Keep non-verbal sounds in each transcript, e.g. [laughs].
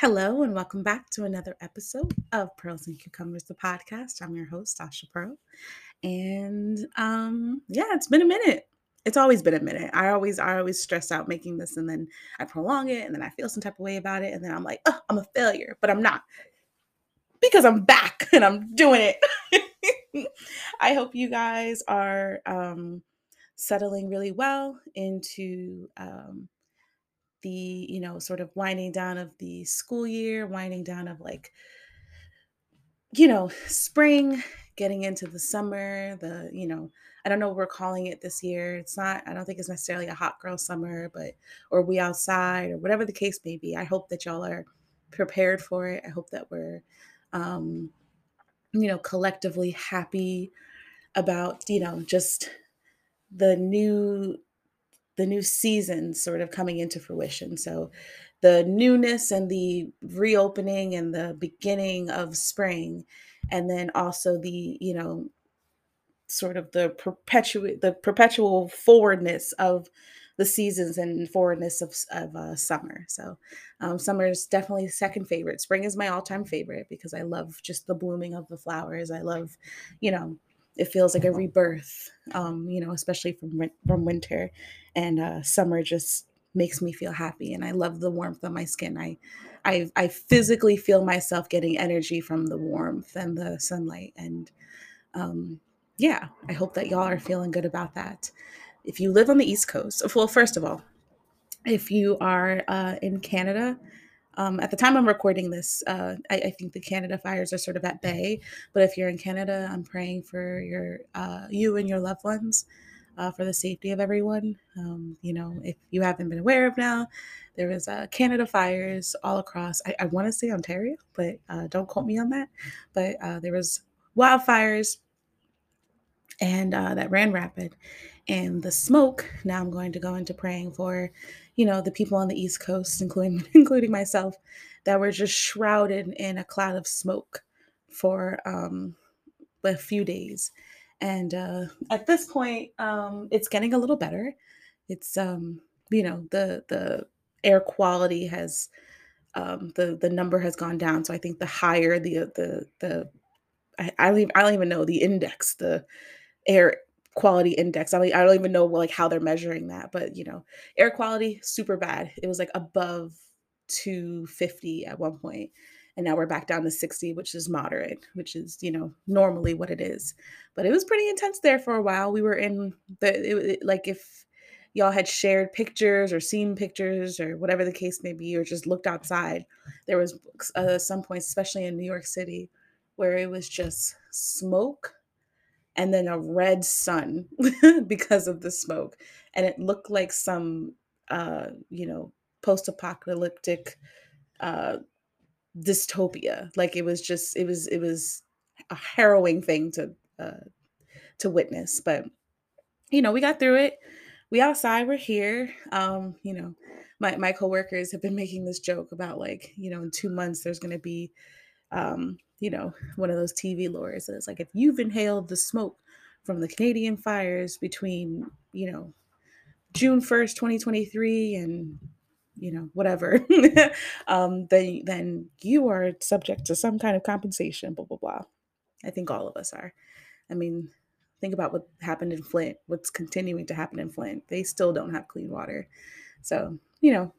Hello, and welcome back to another episode of Pearls and Cucumbers, the podcast. I'm your host, Asha Pearl. And um, yeah, it's been a minute. It's always been a minute. I always, I always stress out making this, and then I prolong it, and then I feel some type of way about it, and then I'm like, oh, I'm a failure, but I'm not because I'm back [laughs] and I'm doing it. [laughs] I hope you guys are um, settling really well into um, the you know sort of winding down of the school year winding down of like you know spring getting into the summer the you know i don't know what we're calling it this year. It's not i don't think it's necessarily a hot girl summer but or we outside or whatever the case may be. I hope that y'all are prepared for it. I hope that we're um you know collectively happy about you know just the new the new season sort of coming into fruition. So the newness and the reopening and the beginning of spring and then also the, you know, sort of the perpetual the perpetual forwardness of the seasons and forwardness of, of uh, summer. So um, summer is definitely second favorite. Spring is my all-time favorite because I love just the blooming of the flowers. I love, you know, it feels like a rebirth, um, you know, especially from from winter, and uh, summer just makes me feel happy, and I love the warmth on my skin. I, I, I physically feel myself getting energy from the warmth and the sunlight, and um, yeah, I hope that y'all are feeling good about that. If you live on the East Coast, well, first of all, if you are uh, in Canada, um, at the time I'm recording this, uh, I, I, think the Canada fires are sort of at bay. But if you're in Canada, I'm praying for your uh, you and your loved ones, uh, for the safety of everyone. Um, you know, if you haven't been aware of now, there was uh, Canada fires all across. I, I want to say Ontario, but uh, don't quote me on that. But uh, there was wildfires, and that ran rapid, and the smoke. Now I'm going to go into praying for you know, the people on the East Coast, including [laughs] including myself, that were just shrouded in a cloud of smoke for um, a few days. And uh, at this point, um, it's getting a little better. It's um, you know the the air quality has um, the the number has gone down. So I think the higher the the the I, I don't even, I don't even know the index the air quality index. I, mean, I don't even know like how they're measuring that, but you know, air quality super bad. It was like above 250 at one point, and now we're back down to 60, which is moderate, which is you know normally what it is. But it was pretty intense there for a while. We were in the it, it, like if y'all had shared pictures or seen pictures or whatever the case may be, or just looked outside. There was uh, some points, especially in New York City, where it was just smoke and then a red sun [laughs] because of the smoke. And it looked like some, uh, you know, post apocalyptic uh, dystopia. Like it was just, it was, it was a harrowing thing to, uh, to witness. But, you know, we got through it. We outside, we're here. Um, you know, my, my coworkers have been making this joke about like, you know, in two months, there's going to be, um, you know, one of those TV lures. It's like if you've inhaled the smoke from the Canadian fires between, you know, June 1st, 2023 and you know, whatever, [laughs] um, then then you are subject to some kind of compensation, blah blah blah. I think all of us are. I mean, think about what happened in Flint, what's continuing to happen in Flint. They still don't have clean water. So, you know,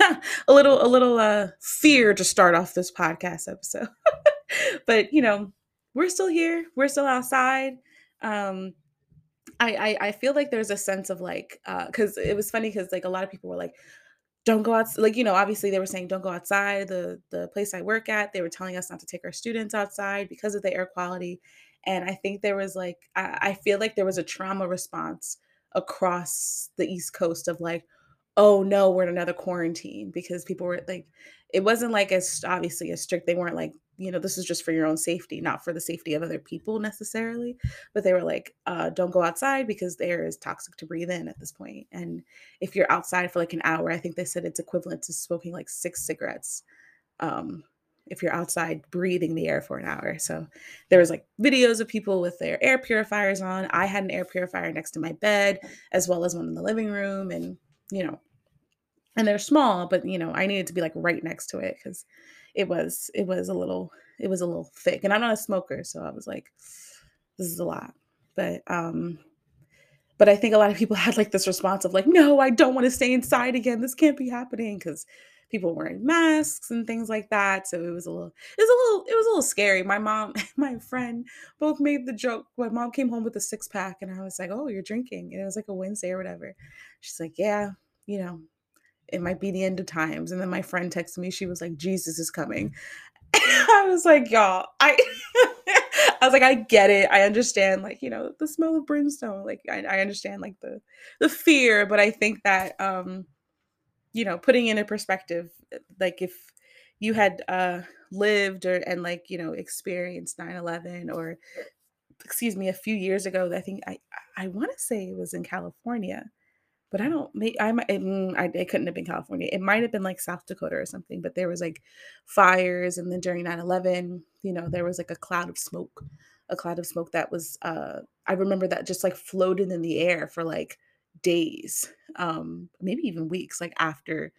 [laughs] a little a little uh fear to start off this podcast episode. [laughs] [laughs] but you know, we're still here. We're still outside. Um, I, I I feel like there's a sense of like because uh, it was funny because like a lot of people were like, don't go out like you know obviously they were saying don't go outside the the place i work at they were telling us not to take our students outside because of the air quality and i think there was like I, I, feel like there was a trauma response across the east coast of like oh no we're in another quarantine because people were like it wasn't like as obviously as strict they weren't like you know, this is just for your own safety, not for the safety of other people necessarily. But they were like, uh, don't go outside because the air is toxic to breathe in at this point. And if you're outside for like an hour, I think they said it's equivalent to smoking like six cigarettes. Um, if you're outside breathing the air for an hour. So there was like videos of people with their air purifiers on. I had an air purifier next to my bed, as well as one in the living room. And, you know, and they're small, but you know, I needed to be like right next to it because it was it was a little it was a little thick. And I'm not a smoker, so I was like, this is a lot. But um but I think a lot of people [laughs] had like this response of like, no, I don't want to stay inside again. This can't be happening because people wearing masks and things like that. So it was a little, it was a little, it was a little scary. My mom, [laughs] my friend both made the joke. My mom came home with a six pack and I was like, oh, you're drinking. And it was like a Wednesday or whatever. She's like, yeah, you know, it might be the end of times. And then my friend texted me, she was like, Jesus is coming. [laughs] I was like, y'all, I [laughs] I was like, I get it. I understand, like, you know, the smell of brimstone. Like, I, I understand like the the fear, but I think that um, you know, putting in a perspective, uh, like if you had uh lived or and like, you know, experienced 9-11 or excuse me, a few years ago, I think I I want to say it was in California but I don't I might mm, I, it couldn't have been California. It might have been like South Dakota or something, but there was like fires and then during 9/11, you know, there was like a cloud of smoke, a cloud of smoke that was uh I remember that just like floated in the air for like days, um maybe even weeks like after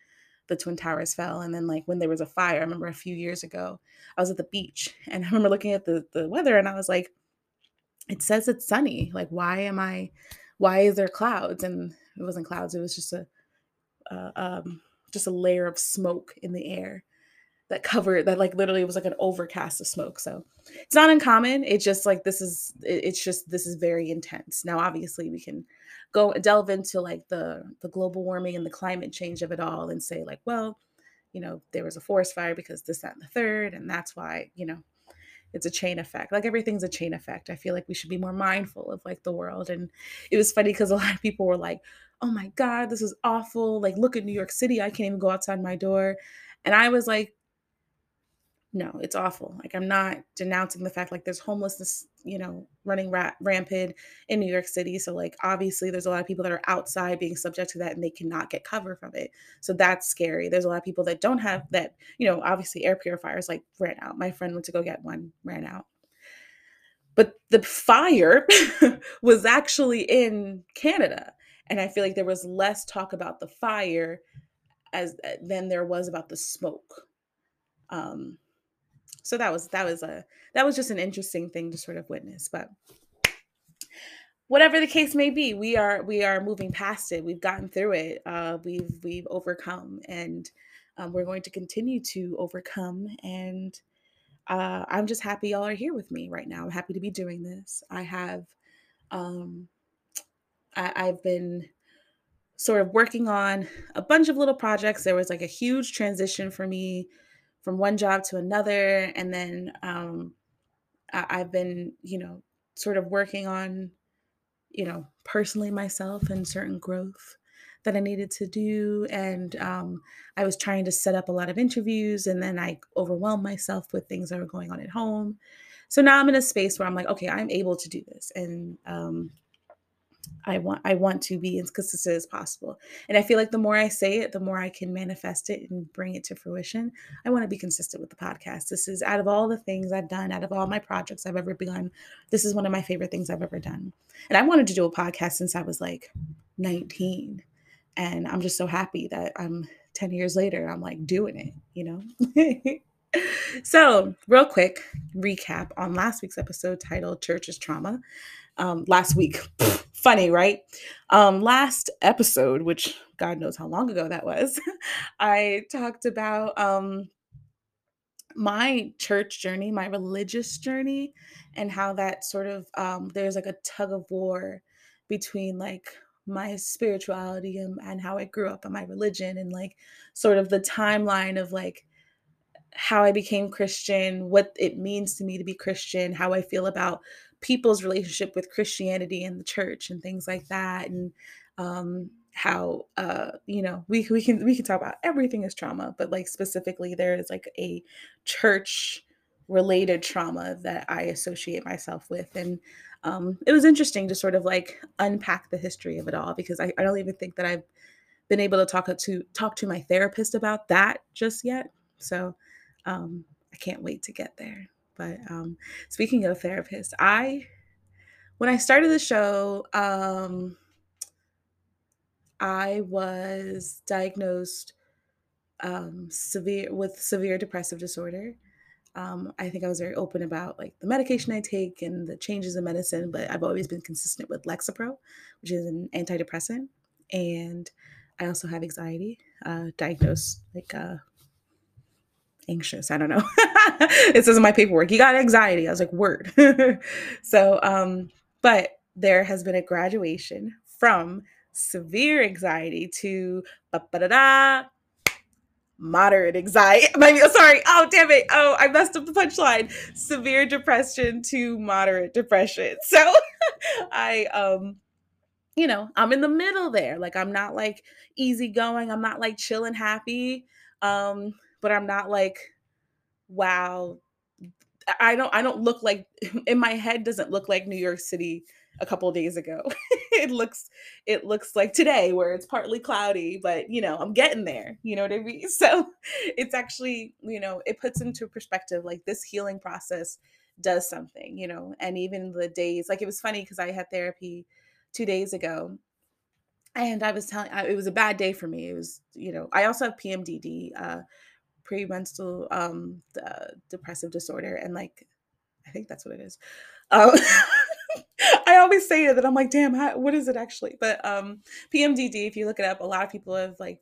the twin towers fell and then like when there was a fire, I remember a few years ago, I was at the beach and [laughs] I remember looking at the the weather and I was like it says it's sunny. Like why am I why is there clouds and it wasn't clouds. It was just a uh, um, just a layer of smoke in the air that covered that like literally was like an overcast of smoke. So it's not uncommon. It's just like this is it's just this is very intense. Now obviously we can go delve into like the the global warming and the climate change of it all and say like, well, you know, there was a forest fire because this, that, and the third, and that's why, you know, it's a chain effect. Like everything's a chain effect. I feel like we should be more mindful of like the world. And it was funny because a lot of people were like, oh my God, this is awful. Like, look at New York City. I can't even go outside my door. And I was like, no, it's awful. Like, I'm not denouncing the fact like there's homelessness, you know, running ra- rampant in New York City. So, like, obviously, there's a lot of people that are outside being subject to that and they cannot get cover from it. So, that's scary. There's a lot of people that don't have that, you know, obviously, air purifiers like ran out. My friend went to go get one, ran out. But the fire [laughs] was actually in Canada and i feel like there was less talk about the fire as uh, than there was about the smoke. Um so that was that was a that was just an interesting thing to sort of witness but whatever the case may be we are we are moving past it. We've gotten through it. Uh we've we've overcome and um, we're going to continue to overcome and uh, i'm just happy y'all are here with me right now. I'm happy to be doing this. I have um I, I've been sort of working on a bunch of little projects. There was like a huge transition for me from one job to another. And then um, I, I've been, you know, sort of working on, you know, personally myself and certain growth that I needed to do. And um, I was trying to set up a lot of interviews and then I overwhelmed myself with things that were going on at home. So now I'm in a space where I'm like, okay, I'm able to do this. And um, I want I want to be as consistent as possible. And I feel like the more I say it, the more I can manifest it and bring it to fruition. I want to be consistent with the podcast. This is out of all the things I've done, out of all my projects I've ever begun, this is one of my favorite things I've ever done. And I wanted to do a podcast since I was like 19. And I'm just so happy that I'm 10 years later, I'm like doing it, you know? [laughs] so, real quick recap on last week's episode titled Church is Trauma um, last week. [laughs] Funny, right? Um, last episode, which God knows how long ago that was, [laughs] I talked about um, my church journey, my religious journey, and how that sort of um, there's like a tug of war between like my spirituality and, and how I grew up and my religion and like sort of the timeline of like how I became Christian, what it means to me to be Christian, how I feel about people's relationship with Christianity and the church and things like that, and um, how uh, you know we we can we can talk about everything as trauma, but like specifically there is like a church related trauma that I associate myself with, and um, it was interesting to sort of like unpack the history of it all because I, I don't even think that I've been able to talk to talk to my therapist about that just yet. So um, I can't wait to get there. But um, speaking of therapists, I when I started the show, um, I was diagnosed um, severe with severe depressive disorder. Um, I think I was very open about like the medication I take and the changes in medicine, but I've always been consistent with Lexapro, which is an antidepressant, and I also have anxiety, uh, diagnosed like uh, anxious. I don't know. [laughs] it says in my paperwork, you got anxiety. I was like, word. [laughs] so, um, but there has been a graduation from severe anxiety to moderate anxiety. [laughs] Maybe, sorry. Oh, damn it. Oh, I messed up the punchline. Severe depression to moderate depression. So I, um, you know, I'm in the middle there. Like I'm not like easygoing. I'm not like chill and happy. Um, but I'm not like, wow. I don't I don't look like [laughs] in my head doesn't look like New York City a couple days ago. [laughs] it looks it looks like today where it's partly cloudy, but you know, I'm getting there. You know what I mean? [laughs] So it's actually, you know, it puts into perspective like this healing process does something, you know, and even the days like it was funny because I had therapy two days ago and I was telling it was a bad day for me. It was, you know, I also have PMDD, uh premenstrual um depressive disorder and like I think that's what it is. Um, [laughs] I always say that I'm like, damn, how, what is it actually? But um, PMDD, if you look it up, a lot of people have like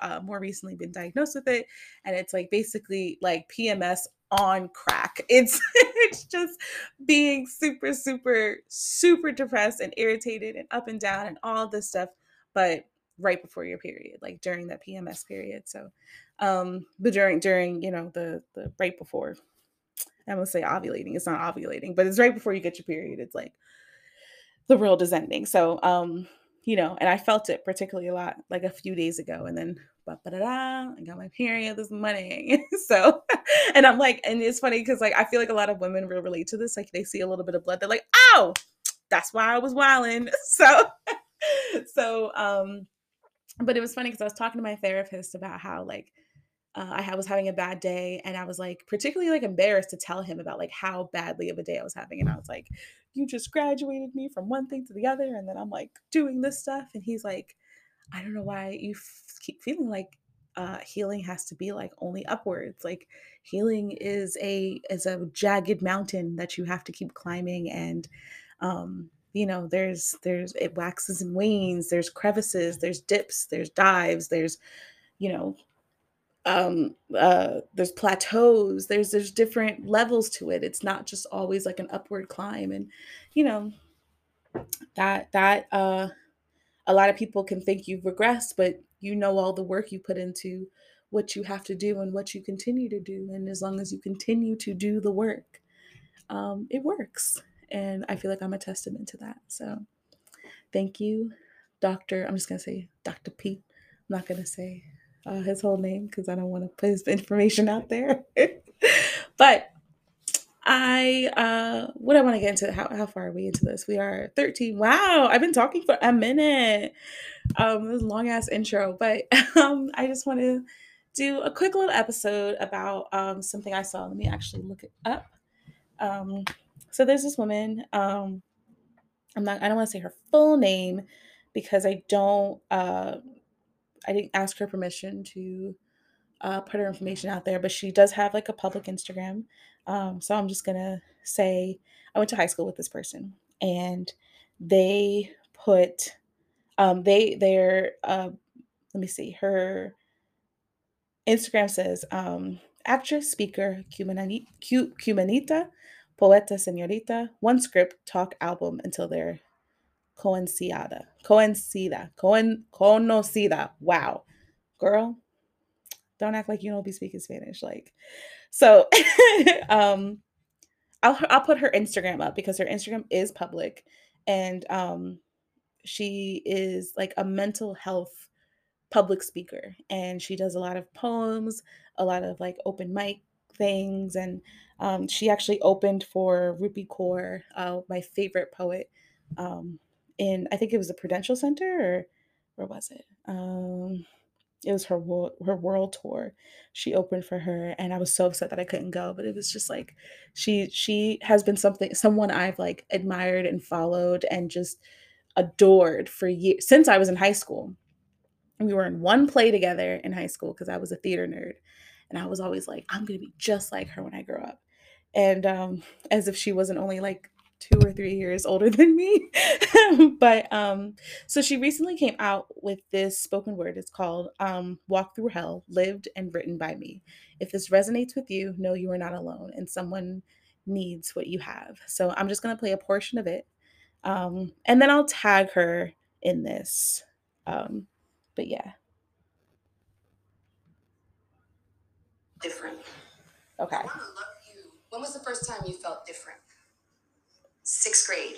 uh, more recently been diagnosed with it, and it's like basically like PMS on crack. [laughs] It's it's just being super, super, super depressed and irritated and up and down and all this stuff, but right before your period, like during that PMS period. So, um, but during during you know the the right before I'm gonna say ovulating. It's not ovulating, but it's right before you get your period. It's like the world is ending. So, um, you know, and I felt it particularly a lot like a few days ago, and then I got my period this morning. [laughs] so, and I'm like, and it's funny because like I feel like a lot of women will relate to this. Like they see a little bit of blood, they're like, oh, that's why I was wilding. [laughs] So, so, um, but it was funny because I was talking to my therapist about how like uh, I was having a bad day and I was like particularly like embarrassed to tell him about like how badly of a day I was having and I was like you just graduated me from one thing to the other and then I'm like doing this stuff and he's like I don't know why you f- keep feeling like uh, healing has to be like only upwards like healing is a is a jagged mountain that you have to keep climbing and um you know there's there's it waxes and wanes there's crevices there's dips there's dives there's you know um uh there's plateaus there's there's different levels to it. It's not just always like an upward climb and you know that that uh a lot of people can think you've regressed but you know all the work you put into what you have to do and what you continue to do and as long as you continue to do the work um it works. And i feel like i'm a testament to that. So thank you dr i'm just going to say dr p. I'm not going to say uh, his whole name because I don't want to put his [laughs] information out there. [laughs] but I uh what I want to get into how, how far are we into this? We are 13. Wow, I've been talking for a minute. Um this long ass intro, but [laughs] um I just want to do a quick little episode about um something I saw. Let me actually look it up. Um so there's this woman, um I'm not I don't want to say her full name because I don't uh I didn't ask her permission to uh, put her information out there, but she does have like a public Instagram. Um, so I'm just gonna say I went to high school with this person, and they put um, they their uh, let me see her Instagram says um, actress, speaker, Cumanita, poeta, señorita, one script, talk album until they're coincida, coincida, coin, conocida. Wow, girl, don't act like you don't be speaking Spanish. Like, so, [laughs] um, I'll I'll put her Instagram up because her Instagram is public, and um, she is like a mental health public speaker, and she does a lot of poems, a lot of like open mic things, and um, she actually opened for Rupi Kaur, uh, my favorite poet. Um, in I think it was the Prudential Center or where was it? Um, it was her world her world tour. She opened for her, and I was so upset that I couldn't go. But it was just like she she has been something someone I've like admired and followed, and just adored for years since I was in high school. We were in one play together in high school because I was a theater nerd. And I was always like, I'm to be just like her when I grow up. And um, as if she wasn't only like two or three years older than me. [laughs] but um, so she recently came out with this spoken word. It's called um, Walk Through Hell, lived and written by me. If this resonates with you, know you are not alone and someone needs what you have. So I'm just going to play a portion of it. Um, and then I'll tag her in this. Um, but yeah. Different. Okay. When was the first time you felt different? Sixth grade.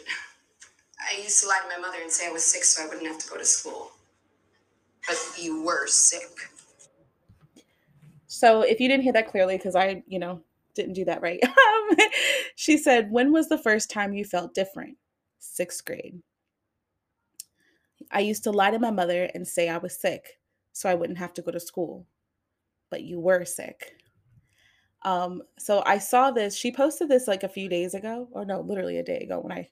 I used to lie to my mother and say I was sick so I wouldn't have to go to school. But you were sick. So if you didn't hear that clearly, because I, you know, didn't do that right, [laughs] um, she said, When was the first time you felt different? Sixth grade. I used to lie to my mother and say I was sick so I wouldn't have to go to school. But you were sick. Um, so I saw this. She posted this like a few days ago, or no, literally a day ago when I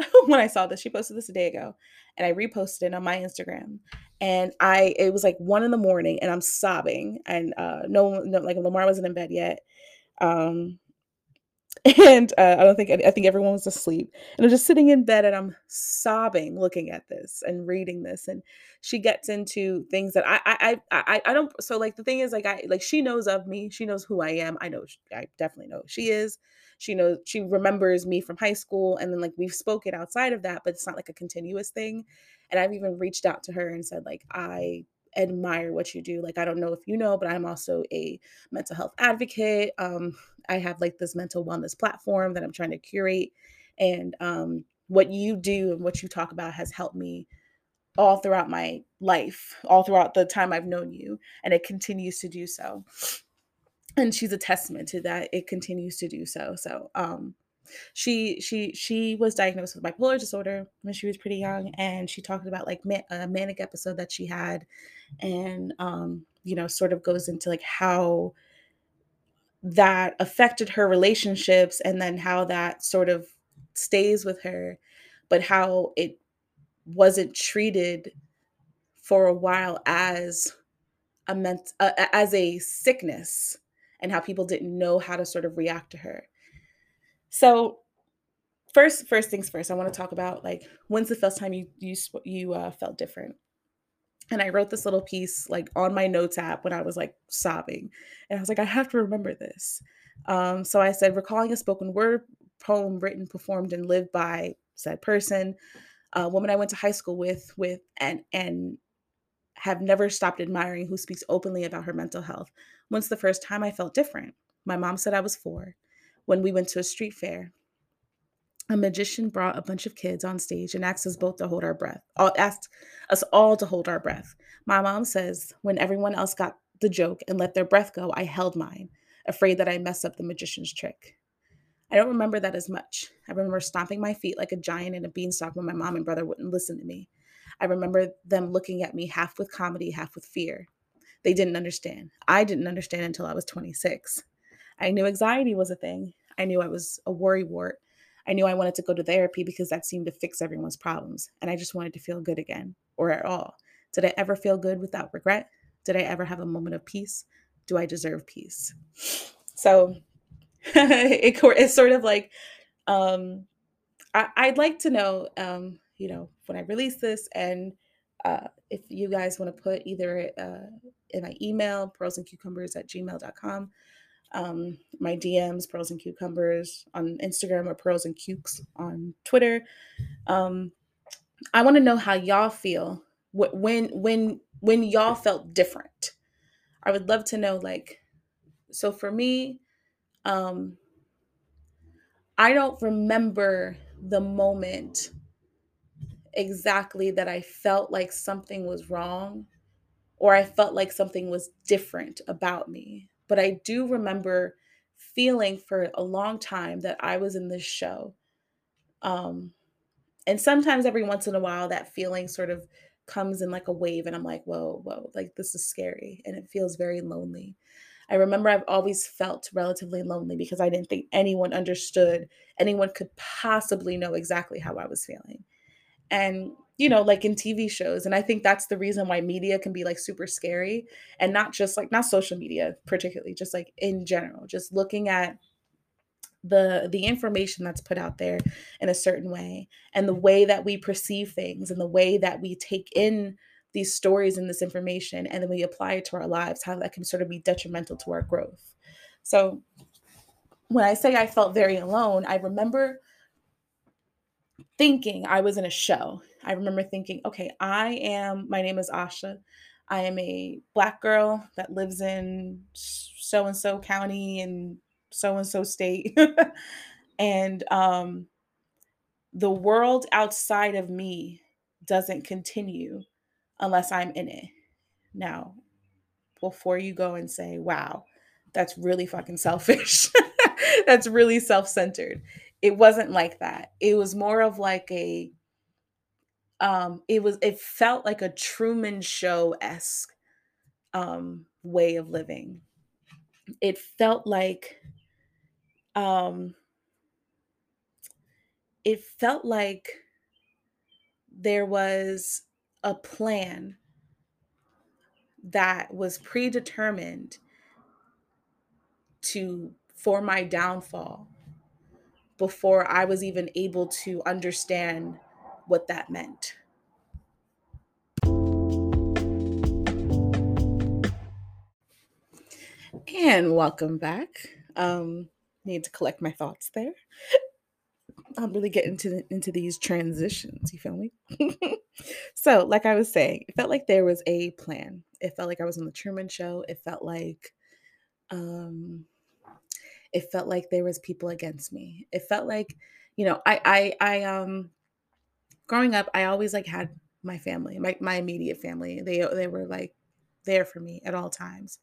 [laughs] when I saw this. She posted this a day ago, and I reposted it on my Instagram. And I it was like one in the morning, and I'm sobbing, and uh, no, no, like Lamar wasn't in bed yet. Um, and uh, I don't think I think everyone was asleep. And I'm just sitting in bed and I'm sobbing, looking at this and reading this. And she gets into things that I I I I don't. So like the thing is like I like she knows of me. She knows who I am. I know I definitely know she is. She knows she remembers me from high school, and then like we've spoken outside of that, but it's not like a continuous thing. And I've even reached out to her and said like I admire what you do. Like, I don't know if you know, but I'm also a mental health advocate. Um, I have like this mental wellness platform that I'm trying to curate. And um, what you do and what you talk about has helped me all throughout my life, all throughout the time I've known you. And it continues to do so. And she's a testament to that. It continues to do so. So, um, she she she was diagnosed with bipolar disorder when she was pretty young and she talked about like a manic episode that she had and um you know sort of goes into like how that affected her relationships and then how that sort of stays with her but how it wasn't treated for a while as a ment- uh, as a sickness and how people didn't know how to sort of react to her. So first first things first i want to talk about like when's the first time you you you uh, felt different and i wrote this little piece like on my notes app when i was like sobbing and i was like i have to remember this. Um, so i said recalling a spoken word poem written performed and lived by said person a woman i went to high school with with and and have never stopped admiring who speaks openly about her mental health. Once the first time i felt different. My mom said i was four. When we went to a street fair a magician brought a bunch of kids on stage and asked us both to hold our breath. Asked us all to hold our breath. My mom says, when everyone else got the joke and let their breath go, I held mine, afraid that I mess up the magician's trick. I don't remember that as much. I remember stomping my feet like a giant in a beanstalk when my mom and brother wouldn't listen to me. I remember them looking at me half with comedy, half with fear. They didn't understand. I didn't understand until I was 26. I knew anxiety was a thing. I knew I was a worry wart I knew I wanted to go to therapy because that seemed to fix everyone's problems. And I just wanted to feel good again, or at all. Did I ever feel good without regret? Did I ever have a moment of peace? Do I deserve peace? So [laughs] it, it's sort of like, um, I, would like to know, um, you know, when I release this and uh, if you guys want to put either uh, in my email, pearlsandcucumbers at gmail.com, um, my DMs, Pearls and Cucumbers on Instagram or Pearls and Cukes on Twitter. Um, I want to know how y'all feel when when when y'all felt different. I would love to know like so for me um I don't remember the moment exactly that I felt like something was wrong or I felt like something was different about me. But I do remember feeling for a long time that I was in this show. Um, and sometimes every once in a while, that feeling sort of comes in like a wave, and I'm like, whoa, whoa, like this is scary. And it feels very lonely. I remember I've always felt relatively lonely because I didn't think anyone understood, anyone could possibly know exactly how I was feeling. And you know like in tv shows and i think that's the reason why media can be like super scary and not just like not social media particularly just like in general just looking at the the information that's put out there in a certain way and the way that we perceive things and the way that we take in these stories and this information and then we apply it to our lives how that can sort of be detrimental to our growth. So when i say i felt very alone i remember thinking i was in a show i remember thinking okay i am my name is asha i am a black girl that lives in so and so county and so and so state [laughs] and um the world outside of me doesn't continue unless I'm in it. Now, before you go and say, wow, that's really fucking selfish, [laughs] that's really self centered. It wasn't like that. It was more of like a, um, it was, it felt like a Truman Show esque um, way of living. It felt like, um, it felt like there was a plan that was predetermined to for my downfall before I was even able to understand what that meant. And welcome back. Um, need to collect my thoughts there. I'm really getting into the, into these transitions. You feel me? [laughs] so, like I was saying, it felt like there was a plan. It felt like I was on the Truman Show. It felt like, um, it felt like there was people against me. It felt like, you know, I, I, I, um, growing up, I always like had my family, my my immediate family. They they were like there for me at all times,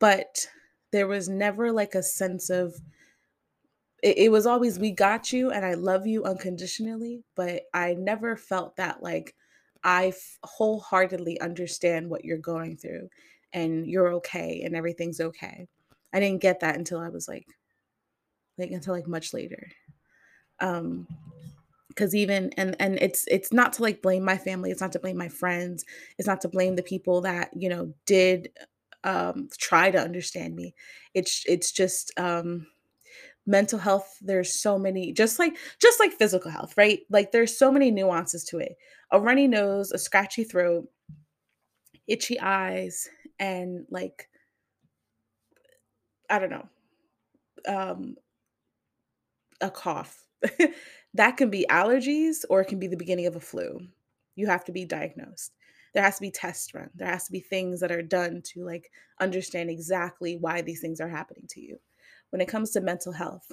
but there was never like a sense of it, it was always we got you and I love you unconditionally, but I never felt that like I f- wholeheartedly understand what you're going through and you're okay and everything's okay. I didn't get that until I was like like until like much later. Um because even and and it's it's not to like blame my family it's not to blame my friends it's not to blame the people that you know did um try to understand me. It's it's just um mental health there's so many just like just like physical health right? Like there's so many nuances to it. A runny nose a scratchy throat itchy eyes and like i don't know um a cough. [laughs] That can be allergies or it can be the beginning of a flu. You have to be diagnosed. There has to be tests run. There has to be things that are done to like understand exactly why these things are happening to you. When it comes to mental health,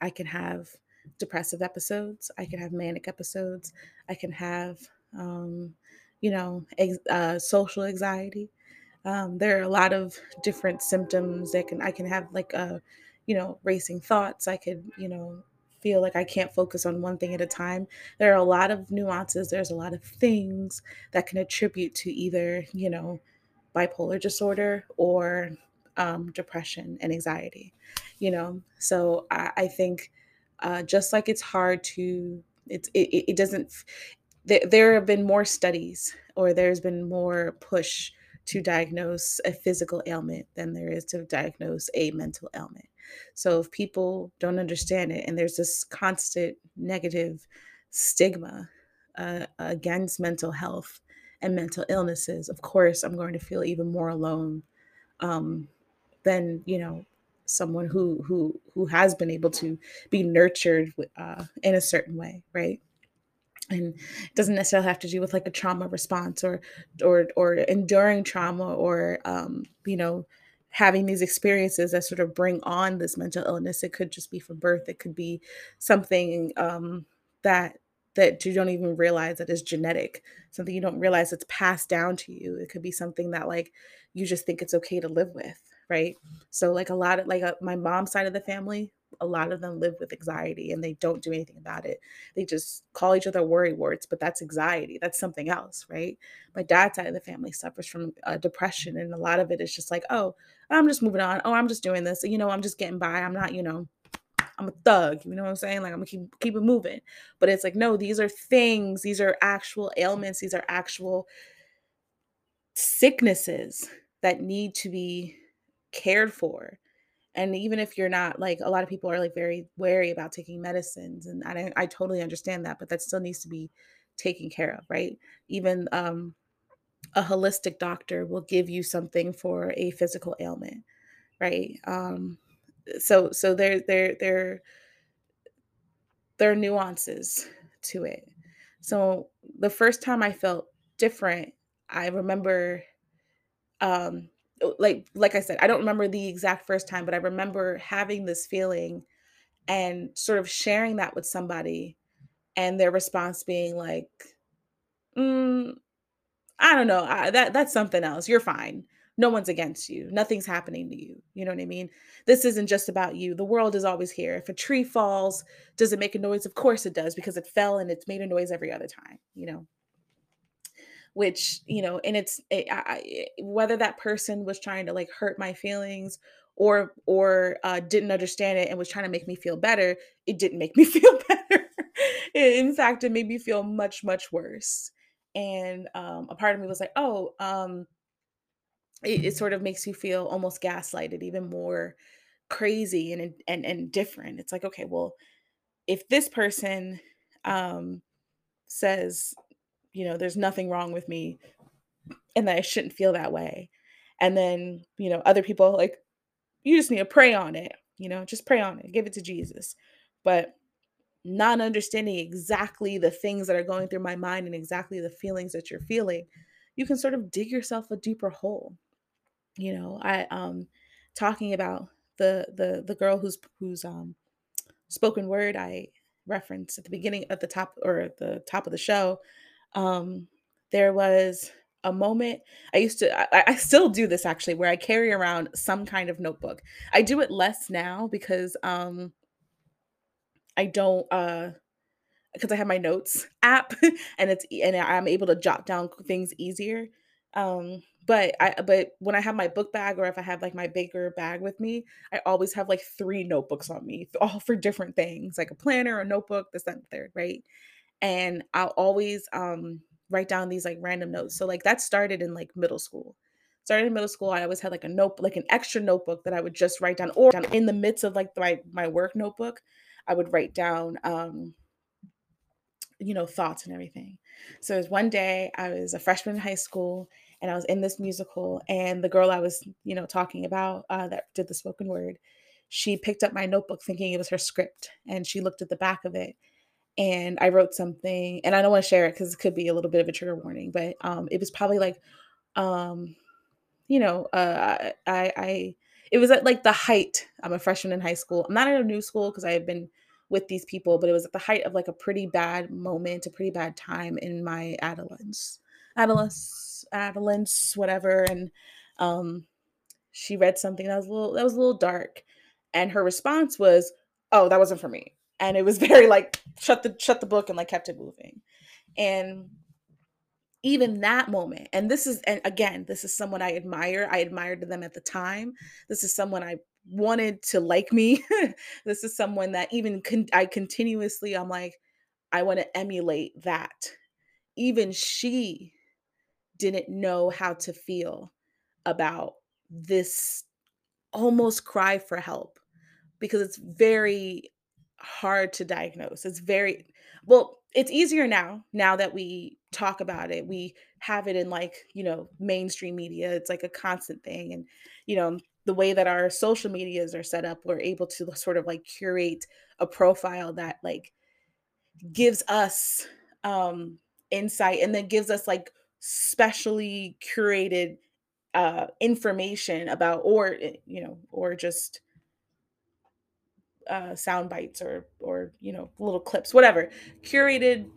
I can have depressive episodes, I can have manic episodes, I can have, um, you know, ex- uh, social anxiety. Um, there are a lot of different symptoms that can I can have like a, uh, you know, racing thoughts. I could, you know, feel like I can't focus on one thing at a time. There are a lot of nuances. There's a lot of things that can attribute to either, you know, bipolar disorder or um, depression and anxiety, you know? So I, I think uh, just like it's hard to, it's, it, it doesn't, there, there have been more studies or there's been more push to diagnose a physical ailment than there is to diagnose a mental ailment. So if people don't understand it and there's this constant negative stigma uh, against mental health and mental illnesses, of course, I'm going to feel even more alone um, than you know someone who who who has been able to be nurtured uh, in a certain way right and it doesn't necessarily have to do with like a trauma response or or or enduring trauma or um, you know having these experiences that sort of bring on this mental illness. It could just be from birth. It could be something um, that that you don't even realize that is genetic something you don't realize it's passed down to you. It could be something that like you just think it's okay to live with right? So like a lot of like uh, my mom's side of the family, a lot of them live with anxiety and they don't do anything about it. They just call each other worry words, but that's anxiety. That's something else, right? My dad's side of the family suffers from uh, depression, and a lot of it is just like, oh, I'm just moving on. Oh, I'm just doing this. You know, I'm just getting by. I'm not, you know, I'm a thug. You know what I'm saying? Like I'm gonna keep keep it moving. But it's like, no, these are things, these are actual ailments, these are actual sicknesses that need to be cared for. And even if you're not like a lot of people are like very wary about taking medicines, and I I totally understand that, but that still needs to be taken care of, right? Even um a holistic doctor will give you something for a physical ailment, right? Um so so there there there there are nuances to it. So the first time I felt different, I remember um like like I said, I don't remember the exact first time, but I remember having this feeling and sort of sharing that with somebody and their response being like, "Mm, I don't know. I, that that's something else. You're fine. No one's against you. Nothing's happening to you. You know what I mean? This isn't just about you. The world is always here. If a tree falls, does it make a noise? Of course it does because it fell and it's made a noise every other time, you know. Which, you know, and it's it, I, I- whether that person was trying to like hurt my feelings or or uh, didn't understand it and was trying to make me feel better, it didn't make me [laughs] feel better. In fact, it made me feel much much worse and um, a part of me was like, "Oh, um, it, it sort of makes you feel almost gaslighted, even more crazy and and and different." It's like, okay, well, if this person um, says, you know, there's nothing wrong with me, and that I shouldn't feel that way, and then you know, other people like, you just need to pray on it, you know, just pray on it, give it to Jesus, but not understanding exactly the things that are going through my mind and exactly the feelings that you're feeling, you can sort of dig yourself a deeper hole. You know, I um talking about the the the girl who's who's um spoken word I referenced at the beginning at the top or at the top of the show. Um there was a moment I used to I, I still do this actually where I carry around some kind of notebook. I do it less now because um I don't uh because I have my notes [laughs] app and it's and I'm able to jot down things easier. Um, but I but when I have my book bag or if I have like my bigger bag with me, I always have like three notebooks on me, all for different things, like a planner, a notebook, this, that, and the third, right? And I'll always um write down these like random notes. So like that started in like middle school. Started in middle school, I always had like a note, like an extra notebook that I would just write down, or in the midst of like my my work notebook, I would write down um you know, thoughts and everything. So it was one day I was a freshman in high school and I was in this musical and the girl I was, you know, talking about uh, that did the spoken word, she picked up my notebook thinking it was her script and she looked at the back of it and I wrote something and I don't want to share it because it could be a little bit of a trigger warning, but um, it was probably like um, you know, uh, I, I, it was at like the height. I'm a freshman in high school. I'm not in a new school because I had been with these people, but it was at the height of like a pretty bad moment, a pretty bad time in my adolescence, adolescence, adolescence, whatever. And um, she read something that was a little, that was a little dark, and her response was, "Oh, that wasn't for me." And it was [laughs] very like shut the shut the book and like kept it moving. And even that moment and this is and again this is someone i admire. I admired them at the time. This is someone i wanted to like me. [laughs] This is someone that even con- i continuously i'm like i want to emulate that. Even she didn't know how to feel about this almost cry for help because it's very hard to diagnose. It's very well, it's easier now, now that we talk about it. We have it in like, you know, mainstream media. It's like a constant thing. And, you know, the way that our social medias are set up, we're able to sort of like curate a profile that like gives us um insight and then gives us like specially curated uh information about or eh, you know or just uh, sound bites or or you know little clips, whatever, curated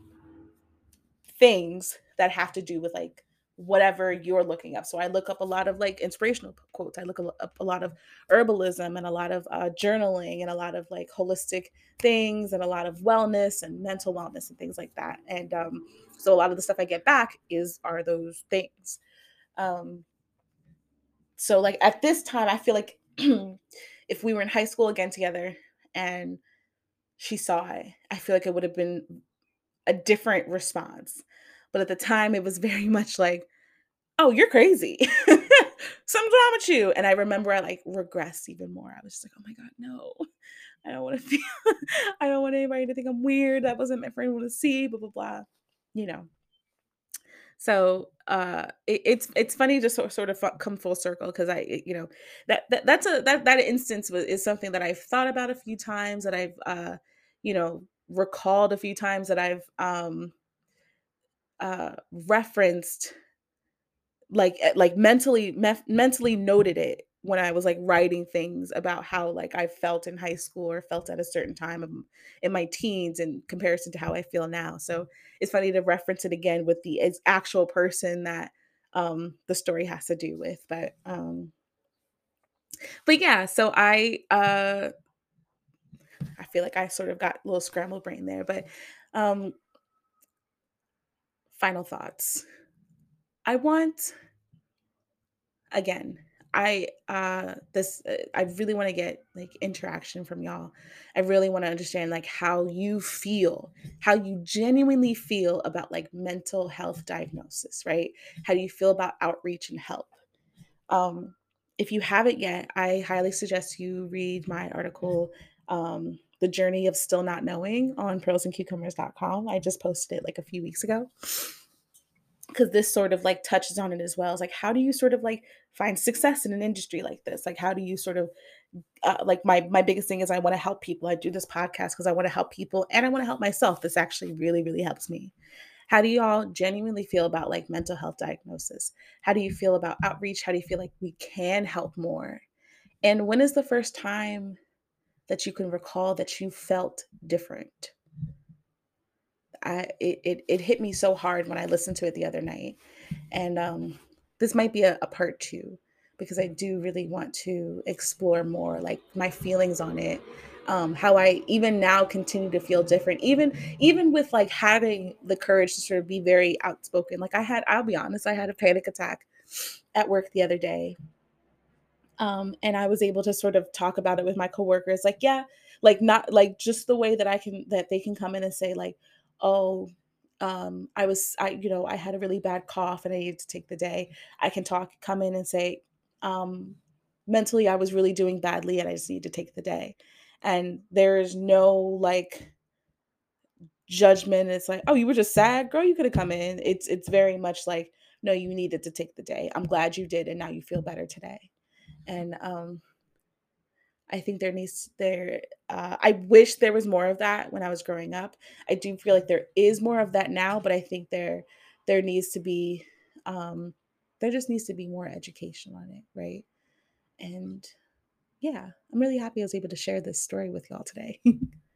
things that have to do with like whatever you're looking up. So I look up a lot of like inspirational quotes. I look up a lot of herbalism and a lot of uh, journaling and a lot of like holistic things and a lot of wellness and mental wellness and things like that. And um, so a lot of the stuff I get back is are those things. Um, so like at this time, I feel like [clears throat] if we were in high school again together and she saw it, I feel like it would have been a different response. But at the time, it was very [laughs] much like, "Oh, you're crazy. [laughs] Something's wrong with you." And I remember I like regressed even more. I was just like, "Oh my god, no. [laughs] I don't want to feel I don't want anybody to think I'm weird. That wasn't meant for anyone to see, blah blah blah." You know. So, uh, it, it's it's funny to sort of come full circle because I, you know, that, that that's a that that instance was, is something that I've thought about a few times that I've, uh, you know, recalled a few times that I've um uh referenced like eh, like mentally mentally noted it when I was like writing things about how like I felt in high school or felt at a certain time of, in my teens in comparison to how I feel now. So it's funny to reference it again with the actual person that um the story has to do with. But um but yeah, so I uh I feel like I sort of got a little scrambled brain there, but um final thoughts. I want again i uh this uh, i really want to get like interaction from y'all. I really want to understand like how you feel how you genuinely feel about like mental health diagnosis right? How do you feel about outreach and help? Um if you haven't yet i highly suggest you read my article um the journey of still not knowing on pearlsandcucumbers.com i just posted it like a few weeks ago because this sort of like touches on it as well. It's like, how do you sort of like find success in an industry like this? Like, how do you sort of uh, like my my biggest thing is I want to help people. I do this podcast because I want to help people and I want to help myself. This actually really really helps me. How do you all genuinely feel about like mental health diagnosis? How do you feel about outreach? How do you feel like we can help more? And when is the first time that you can recall that you felt different? I it it, it hit me so hard when I listened to it the other night and um, this might be a, a part two because I do really want to explore more, like my feelings on it, um, how I even now continue to feel different, even even with like having the courage to sort of be very outspoken. Like I had, I'll be honest, I had a panic attack at work the other day, um, and I was able to sort of talk about it with my coworkers. Like, yeah, like not like just the way that I can that they can come in and say like, oh, um, I was I you know I had a really bad cough and I needed to take the day. I can talk, come in and say, um, mentally I was really doing badly and I just need to take the day. And there is no like judgment. It's like, oh, you were just sad, girl. You could have come in. It's it's very much like, no, you needed to take the day. I'm glad you did, and now you feel better today. And um, I think there needs there uh, I wish there was more of that when I was growing up. I do feel like there is more of that now, but I think there there needs to be um there just needs to be more education on it, right? And yeah, I'm really happy I was able to share this story with y'all today. [laughs]